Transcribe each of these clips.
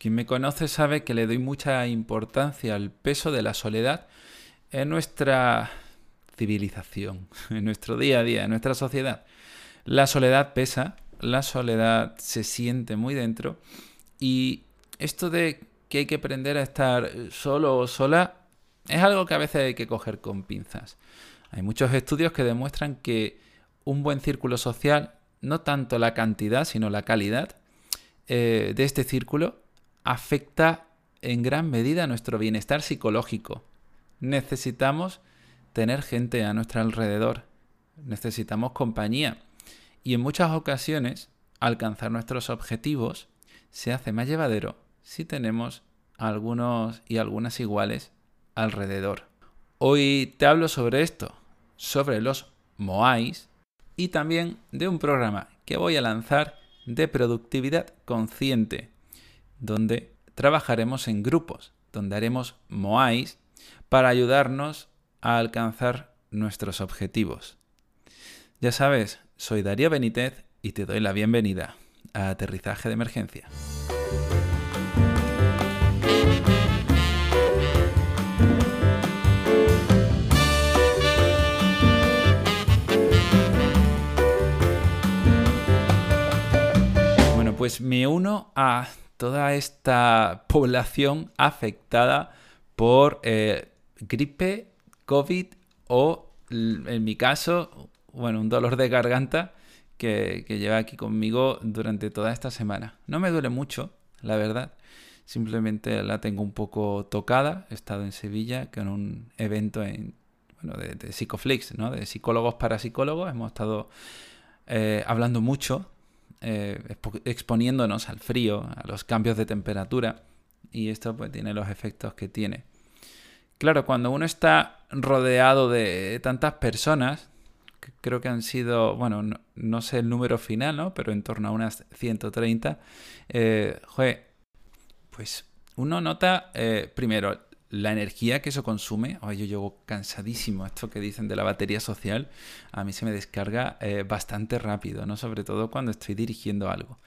Quien me conoce sabe que le doy mucha importancia al peso de la soledad en nuestra civilización, en nuestro día a día, en nuestra sociedad. La soledad pesa, la soledad se siente muy dentro y esto de que hay que aprender a estar solo o sola es algo que a veces hay que coger con pinzas. Hay muchos estudios que demuestran que un buen círculo social, no tanto la cantidad, sino la calidad eh, de este círculo, afecta en gran medida nuestro bienestar psicológico. Necesitamos tener gente a nuestro alrededor, necesitamos compañía y en muchas ocasiones alcanzar nuestros objetivos se hace más llevadero si tenemos algunos y algunas iguales alrededor. Hoy te hablo sobre esto, sobre los Moais y también de un programa que voy a lanzar de productividad consciente donde trabajaremos en grupos, donde haremos MOAIs para ayudarnos a alcanzar nuestros objetivos. Ya sabes, soy Darío Benítez y te doy la bienvenida a Aterrizaje de Emergencia. Bueno, pues me uno a toda esta población afectada por eh, gripe, COVID o, en mi caso, bueno, un dolor de garganta que, lleva aquí conmigo durante toda esta semana. No me duele mucho, la verdad. Simplemente la tengo un poco tocada. He estado en Sevilla con un evento de, de Psicoflix, ¿no? de psicólogos para psicólogos. Hemos estado eh, hablando mucho eh, exponiéndonos al frío, a los cambios de temperatura, y esto pues tiene los efectos que tiene. Claro, cuando uno está rodeado de tantas personas, creo que han sido, bueno, no, sé el número final, ¿no? Pero en torno a unas 130, eh, pues uno nota, eh, primero, la energía que eso consume, oh, yo llego cansadísimo, esto que dicen de la batería social, a mí se me descarga eh, bastante rápido, ¿no? Sobre todo cuando estoy dirigiendo algo.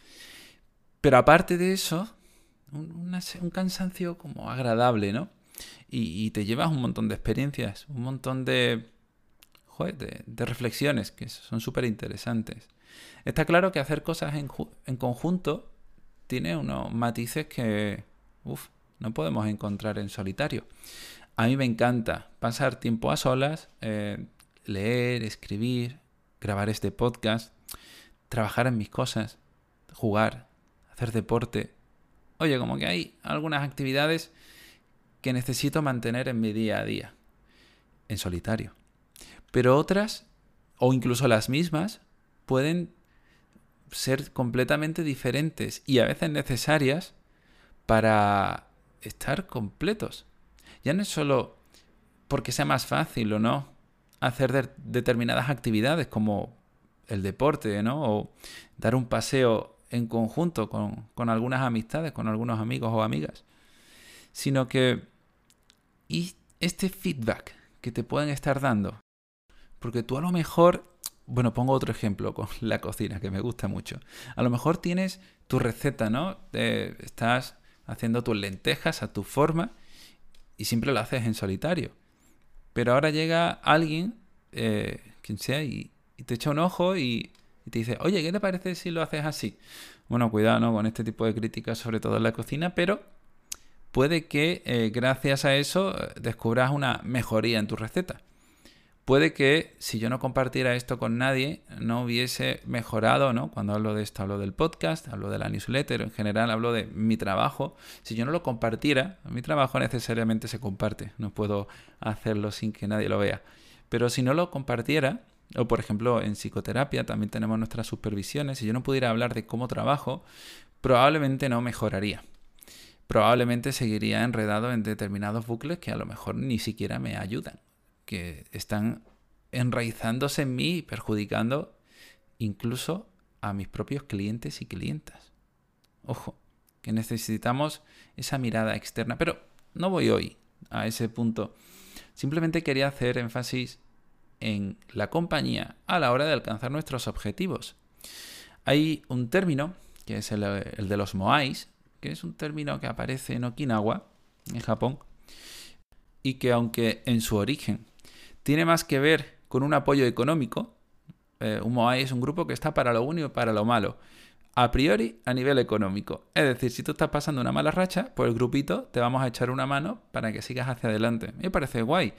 Pero aparte de eso, un, cansancio como agradable, ¿no? Y, te llevas un montón de experiencias, un montón de, de, reflexiones que son súper interesantes. Está claro que hacer cosas en, en conjunto tiene unos matices que, uff, no podemos encontrar en solitario. A mí me encanta pasar tiempo a solas, eh, leer, escribir, grabar este podcast, trabajar en mis cosas, jugar, hacer deporte. Oye, como que hay algunas actividades que necesito mantener en mi día a día, en solitario. Pero otras, o incluso las mismas, pueden ser completamente diferentes y a veces necesarias para estar completos. Ya no es solo porque sea más fácil o no hacer determinadas actividades como el deporte, ¿no? O dar un paseo en conjunto con, con algunas amistades, con algunos amigos o amigas. Sino que... Y este feedback que te pueden estar dando. Porque tú a lo mejor bueno, pongo otro ejemplo con la cocina que me gusta mucho. A lo mejor tienes tu receta, ¿no? estás haciendo tus lentejas a tu forma y siempre lo haces en solitario. Pero ahora llega alguien, eh, quien sea, y, te echa un ojo y, te dice, oye, ¿qué te parece si lo haces así? Bueno, cuidado ¿no? con este tipo de críticas, sobre todo en la cocina, pero puede que eh, gracias a eso eh, descubras una mejoría en tu receta puede que si yo no compartiera esto con nadie, no hubiese mejorado, ¿no? Cuando hablo de esto, hablo del podcast, hablo de la newsletter, en general hablo de mi trabajo. Si yo no lo compartiera, mi trabajo necesariamente se comparte, no puedo hacerlo sin que nadie lo vea. Pero si no lo compartiera, o por ejemplo en psicoterapia también tenemos nuestras supervisiones, si yo no pudiera hablar de cómo trabajo, probablemente no mejoraría. Probablemente seguiría enredado en determinados bucles que a lo mejor ni siquiera me ayudan que están enraizándose en mí y perjudicando incluso a mis propios clientes y clientas. Ojo, que necesitamos esa mirada externa, pero no voy hoy a ese punto. Simplemente quería hacer énfasis en la compañía a la hora de alcanzar nuestros objetivos. Hay un término, que es el, de los MOAIs, que es un término que aparece en Okinawa, en Japón, y que aunque en su origen tiene más que ver con un apoyo económico, eh, un Moai es un grupo que está para lo bueno y para lo malo, a priori a nivel económico. Es decir, si tú estás pasando una mala racha, pues el grupito te vamos a echar una mano para que sigas hacia adelante. Me parece guay.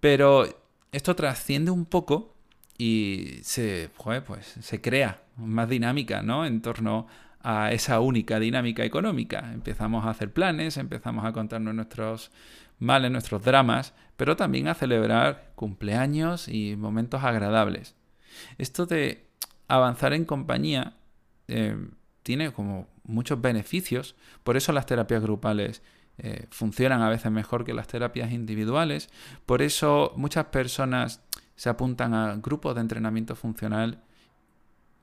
Pero esto trasciende un poco y se, pues, se crea más dinámica ¿no? en torno a esa única dinámica económica. Empezamos a hacer planes, empezamos a contarnos nuestros males, nuestros dramas, pero también a celebrar cumpleaños y momentos agradables. Esto de avanzar en compañía eh, tiene como muchos beneficios, por eso las terapias grupales eh, funcionan a veces mejor que las terapias individuales, por eso muchas personas se apuntan a grupos de entrenamiento funcional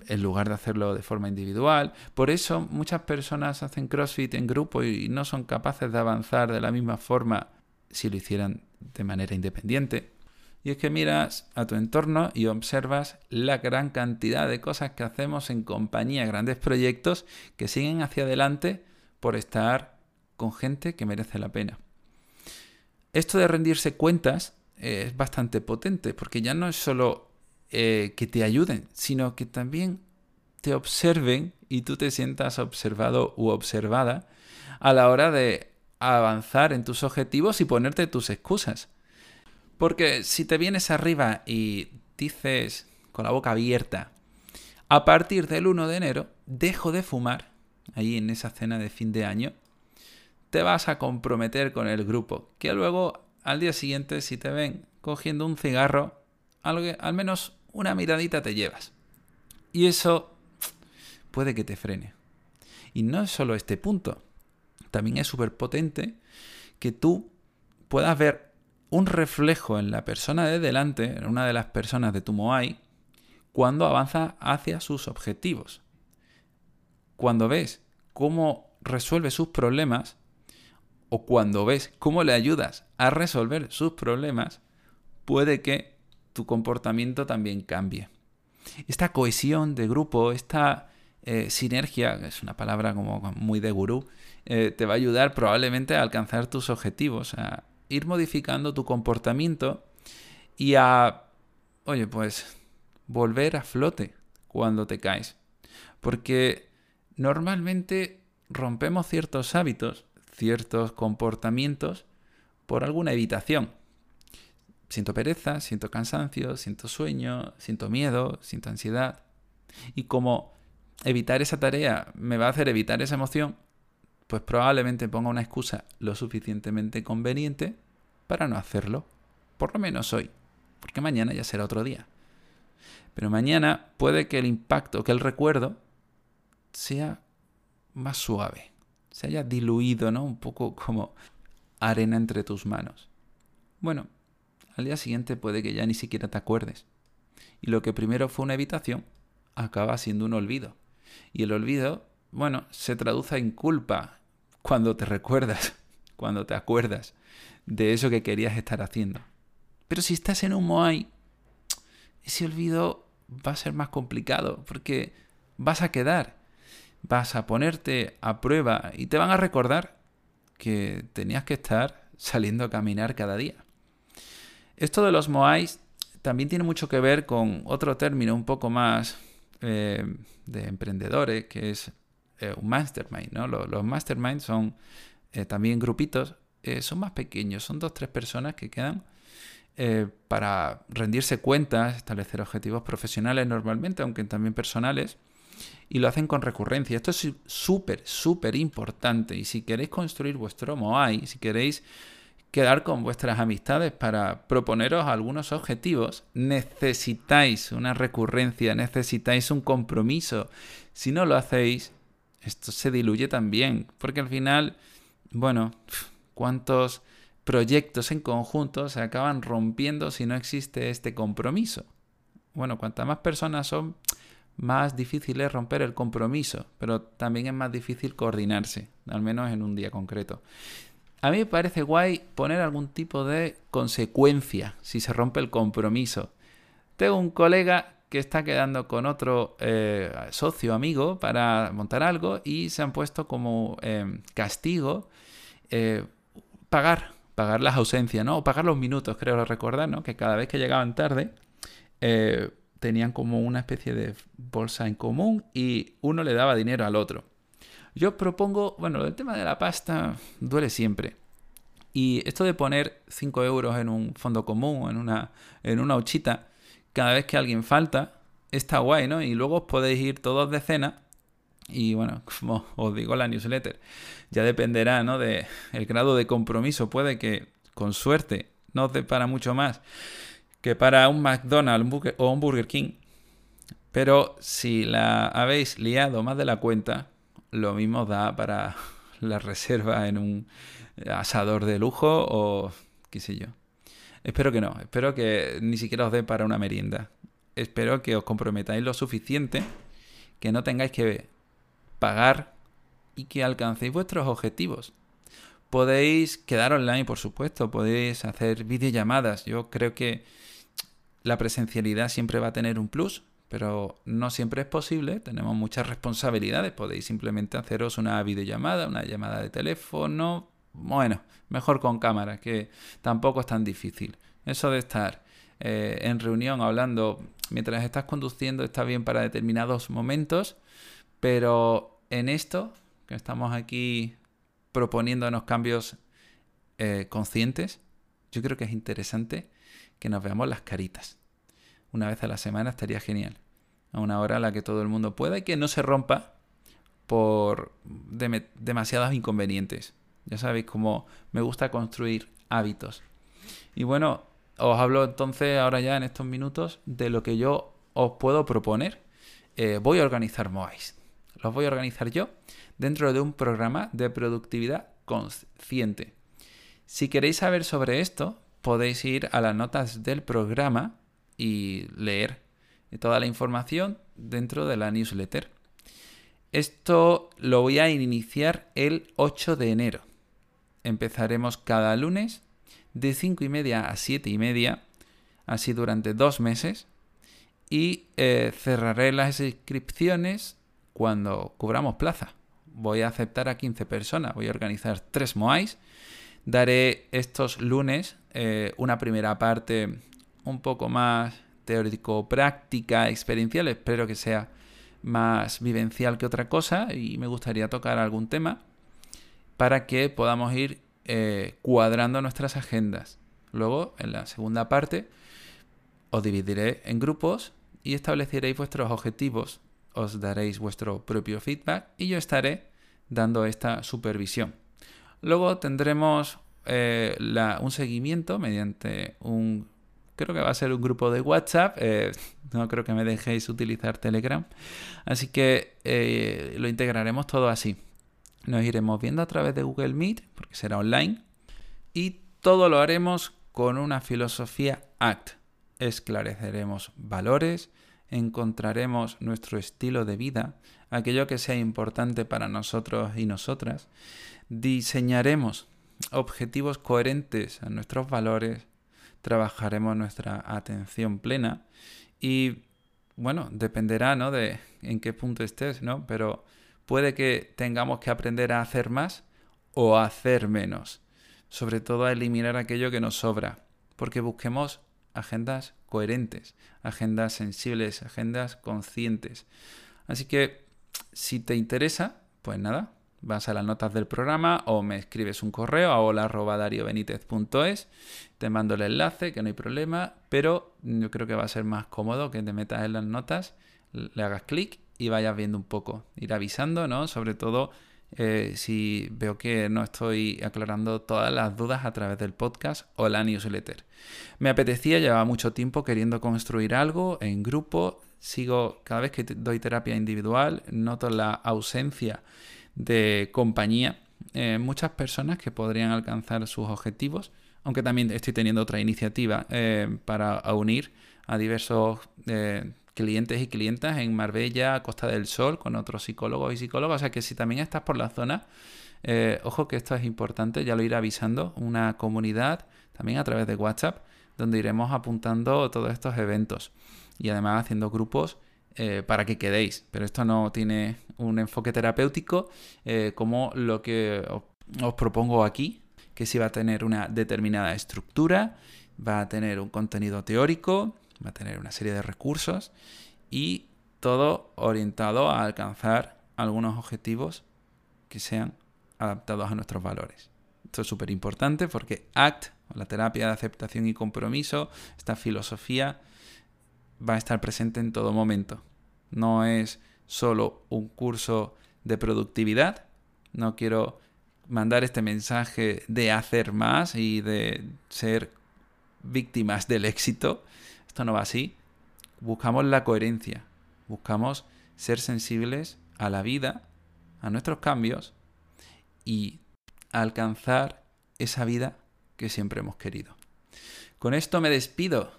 en lugar de hacerlo de forma individual. Por eso muchas personas hacen CrossFit en grupo y no son capaces de avanzar de la misma forma si lo hicieran de manera independiente. Y es que miras a tu entorno y observas la gran cantidad de cosas que hacemos en compañía, grandes proyectos que siguen hacia adelante por estar con gente que merece la pena. Esto de rendirse cuentas es bastante potente porque ya no es solo eh, que te ayuden, sino que también te observen y tú te sientas observado u observada a la hora de avanzar en tus objetivos y ponerte tus excusas. Porque si te vienes arriba y dices con la boca abierta, a partir del 1 de enero dejo de fumar, ahí en esa cena de fin de año, te vas a comprometer con el grupo, que luego al día siguiente si te ven cogiendo un cigarro, al menos una miradita te llevas. Y eso puede que te frene. Y no es solo este punto, también es súper potente que tú puedas ver un reflejo en la persona de delante, en una de las personas de tu Moai, cuando avanza hacia sus objetivos. Cuando ves cómo resuelve sus problemas, o cuando ves cómo le ayudas a resolver sus problemas, puede que tu comportamiento también cambie. Esta cohesión de grupo, esta eh, sinergia, es una palabra como muy de gurú, eh, te va a ayudar probablemente a alcanzar tus objetivos, a, ir modificando tu comportamiento y a, oye, pues volver a flote cuando te caes. Porque normalmente rompemos ciertos hábitos, ciertos comportamientos por alguna evitación. Siento pereza, siento cansancio, siento sueño, siento miedo, siento ansiedad. Y como evitar esa tarea me va a hacer evitar esa emoción, pues probablemente ponga una excusa lo suficientemente conveniente para no hacerlo. Por lo menos hoy, porque mañana ya será otro día. Pero mañana puede que el impacto, que el recuerdo sea más suave, se haya diluido, ¿no? Un poco como arena entre tus manos. Bueno, al día siguiente puede que ya ni siquiera te acuerdes. Y lo que primero fue una evitación acaba siendo un olvido. Y el olvido, bueno, se traduce en culpa, cuando te recuerdas, cuando te acuerdas de eso que querías estar haciendo. Pero si estás en un Moai, ese olvido va a ser más complicado porque vas a quedar, vas a ponerte a prueba y te van a recordar que tenías que estar saliendo a caminar cada día. Esto de los Moais también tiene mucho que ver con otro término un poco más eh, de emprendedores, que es eh, un mastermind. ¿no? Los, masterminds son eh, también grupitos, son más pequeños, son dos, tres personas que quedan para rendirse cuentas, establecer objetivos profesionales normalmente, aunque también personales, y lo hacen con recurrencia. Esto es súper, súper importante. Y si queréis construir vuestro Moai, si queréis quedar con vuestras amistades para proponeros algunos objetivos, necesitáis una recurrencia, necesitáis un compromiso. Si no lo hacéis, esto se diluye también, porque al final, bueno, ¿cuántos proyectos en conjunto se acaban rompiendo si no existe este compromiso? Bueno, cuantas más personas son, más difícil es romper el compromiso, pero también es más difícil coordinarse, al menos en un día concreto. A mí me parece guay poner algún tipo de consecuencia si se rompe el compromiso. Tengo un colega que está quedando con otro eh, socio amigo para montar algo y se han puesto como em, castigo eh, pagar, pagar las ausencias, ¿no? O pagar los minutos, creo recordar, ¿no? Que cada vez que llegaban tarde eh, tenían como una especie de bolsa en común y uno le daba dinero al otro. Yo propongo, bueno, el tema de la pasta duele siempre. Y esto de poner 5 euros en un fondo común, en una, en una huchita, cada vez que alguien falta, está guay, ¿no? Y luego os podéis ir todos de cena. Y bueno, como os digo la newsletter, ya dependerá, ¿no? De el grado de compromiso. Puede que, con suerte, no os dé para mucho más que para un McDonald's o un Burger King. Pero si la habéis liado más de la cuenta, lo mismo da para la reserva en un asador de lujo o qué sé yo. Espero que no, espero que ni siquiera os dé para una merienda. Espero que os comprometáis lo suficiente, que no tengáis que pagar y que alcancéis vuestros objetivos. Podéis quedar online, por supuesto, podéis hacer videollamadas. Yo creo que la presencialidad siempre va a tener un plus, pero no siempre es posible, tenemos muchas responsabilidades, podéis simplemente haceros una videollamada, una llamada de teléfono, bueno, mejor con cámara, que tampoco es tan difícil. Eso de estar eh, en reunión hablando mientras estás conduciendo está bien para determinados momentos, pero en esto, que estamos aquí proponiéndonos cambios eh, conscientes, yo creo que es interesante que nos veamos las caritas una vez a la semana estaría genial. A una hora a la que todo el mundo pueda y que no se rompa por demasiados inconvenientes. Ya sabéis cómo me gusta construir hábitos. Y bueno, os hablo entonces ahora ya en estos minutos de lo que yo os puedo proponer. Eh, voy a organizar Moais. Los voy a organizar yo dentro de un programa de productividad consciente. Si queréis saber sobre esto, podéis ir a las notas del programa y leer toda la información dentro de la newsletter. Esto lo voy a iniciar el 8 de enero. Empezaremos cada lunes de 5 y media a 7 y media, así durante dos meses, y eh, cerraré las inscripciones cuando cubramos plaza. Voy a aceptar a 15 personas, voy a organizar tres Moais. Daré estos lunes eh, una primera parte un poco más teórico-práctica, experiencial, espero que sea más vivencial que otra cosa y me gustaría tocar algún tema para que podamos ir eh, cuadrando nuestras agendas. Luego, en la segunda parte, os dividiré en grupos y estableceréis vuestros objetivos, os daréis vuestro propio feedback y yo estaré dando esta supervisión. Luego tendremos eh, un seguimiento mediante un creo que va a ser un grupo de WhatsApp. Eh, no creo que me dejéis utilizar Telegram. Así que eh, lo integraremos todo así. Nos iremos viendo a través de Google Meet, porque será online. Y todo lo haremos con una filosofía ACT. Esclareceremos valores, encontraremos nuestro estilo de vida, aquello que sea importante para nosotros y nosotras. Diseñaremos objetivos coherentes a nuestros valores, trabajaremos nuestra atención plena y bueno, dependerá ¿no? de en qué punto estés, ¿no? Pero puede que tengamos que aprender a hacer más o a hacer menos. Sobre todo a eliminar aquello que nos sobra. Porque busquemos agendas coherentes, agendas sensibles, agendas conscientes. Así que si te interesa, pues nada, vas a las notas del programa o me escribes un correo a hola.dariobenitez.es, te mando el enlace, que no hay problema, pero yo creo que va a ser más cómodo que te metas en las notas, le hagas clic y vayas viendo un poco, ir avisando, ¿no? Sobre todo eh, si veo que no estoy aclarando todas las dudas a través del podcast o la newsletter. Me apetecía, llevaba mucho tiempo queriendo construir algo en grupo, sigo cada vez que doy terapia individual, noto la ausencia de compañía, eh, muchas personas que podrían alcanzar sus objetivos, aunque también estoy teniendo otra iniciativa eh, para unir a diversos eh, clientes y clientas en Marbella, Costa del Sol, con otros psicólogos y psicólogas. O sea que si también estás por la zona, ojo que esto es importante, ya lo iré avisando, una comunidad también a través de WhatsApp, donde iremos apuntando todos estos eventos. y además haciendo grupos eh, para que quedéis. Pero esto no tiene un enfoque terapéutico eh, como lo que os, os propongo aquí, que sí va a tener una determinada estructura, va a tener un contenido teórico, va a tener una serie de recursos y todo orientado a alcanzar algunos objetivos que sean adaptados a nuestros valores. Esto es súper importante porque ACT, la terapia de aceptación y compromiso, esta filosofía va a estar presente en todo momento. No es solo un curso de productividad. No quiero mandar este mensaje de hacer más y de ser víctimas del éxito. Esto no va así. Buscamos la coherencia. Buscamos ser sensibles a la vida, a nuestros cambios y alcanzar esa vida que siempre hemos querido. Con esto me despido.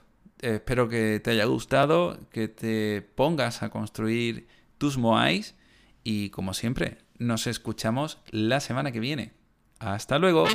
Espero que te haya gustado, que te pongas a construir tus Moais y como siempre, nos escuchamos la semana que viene. Hasta luego.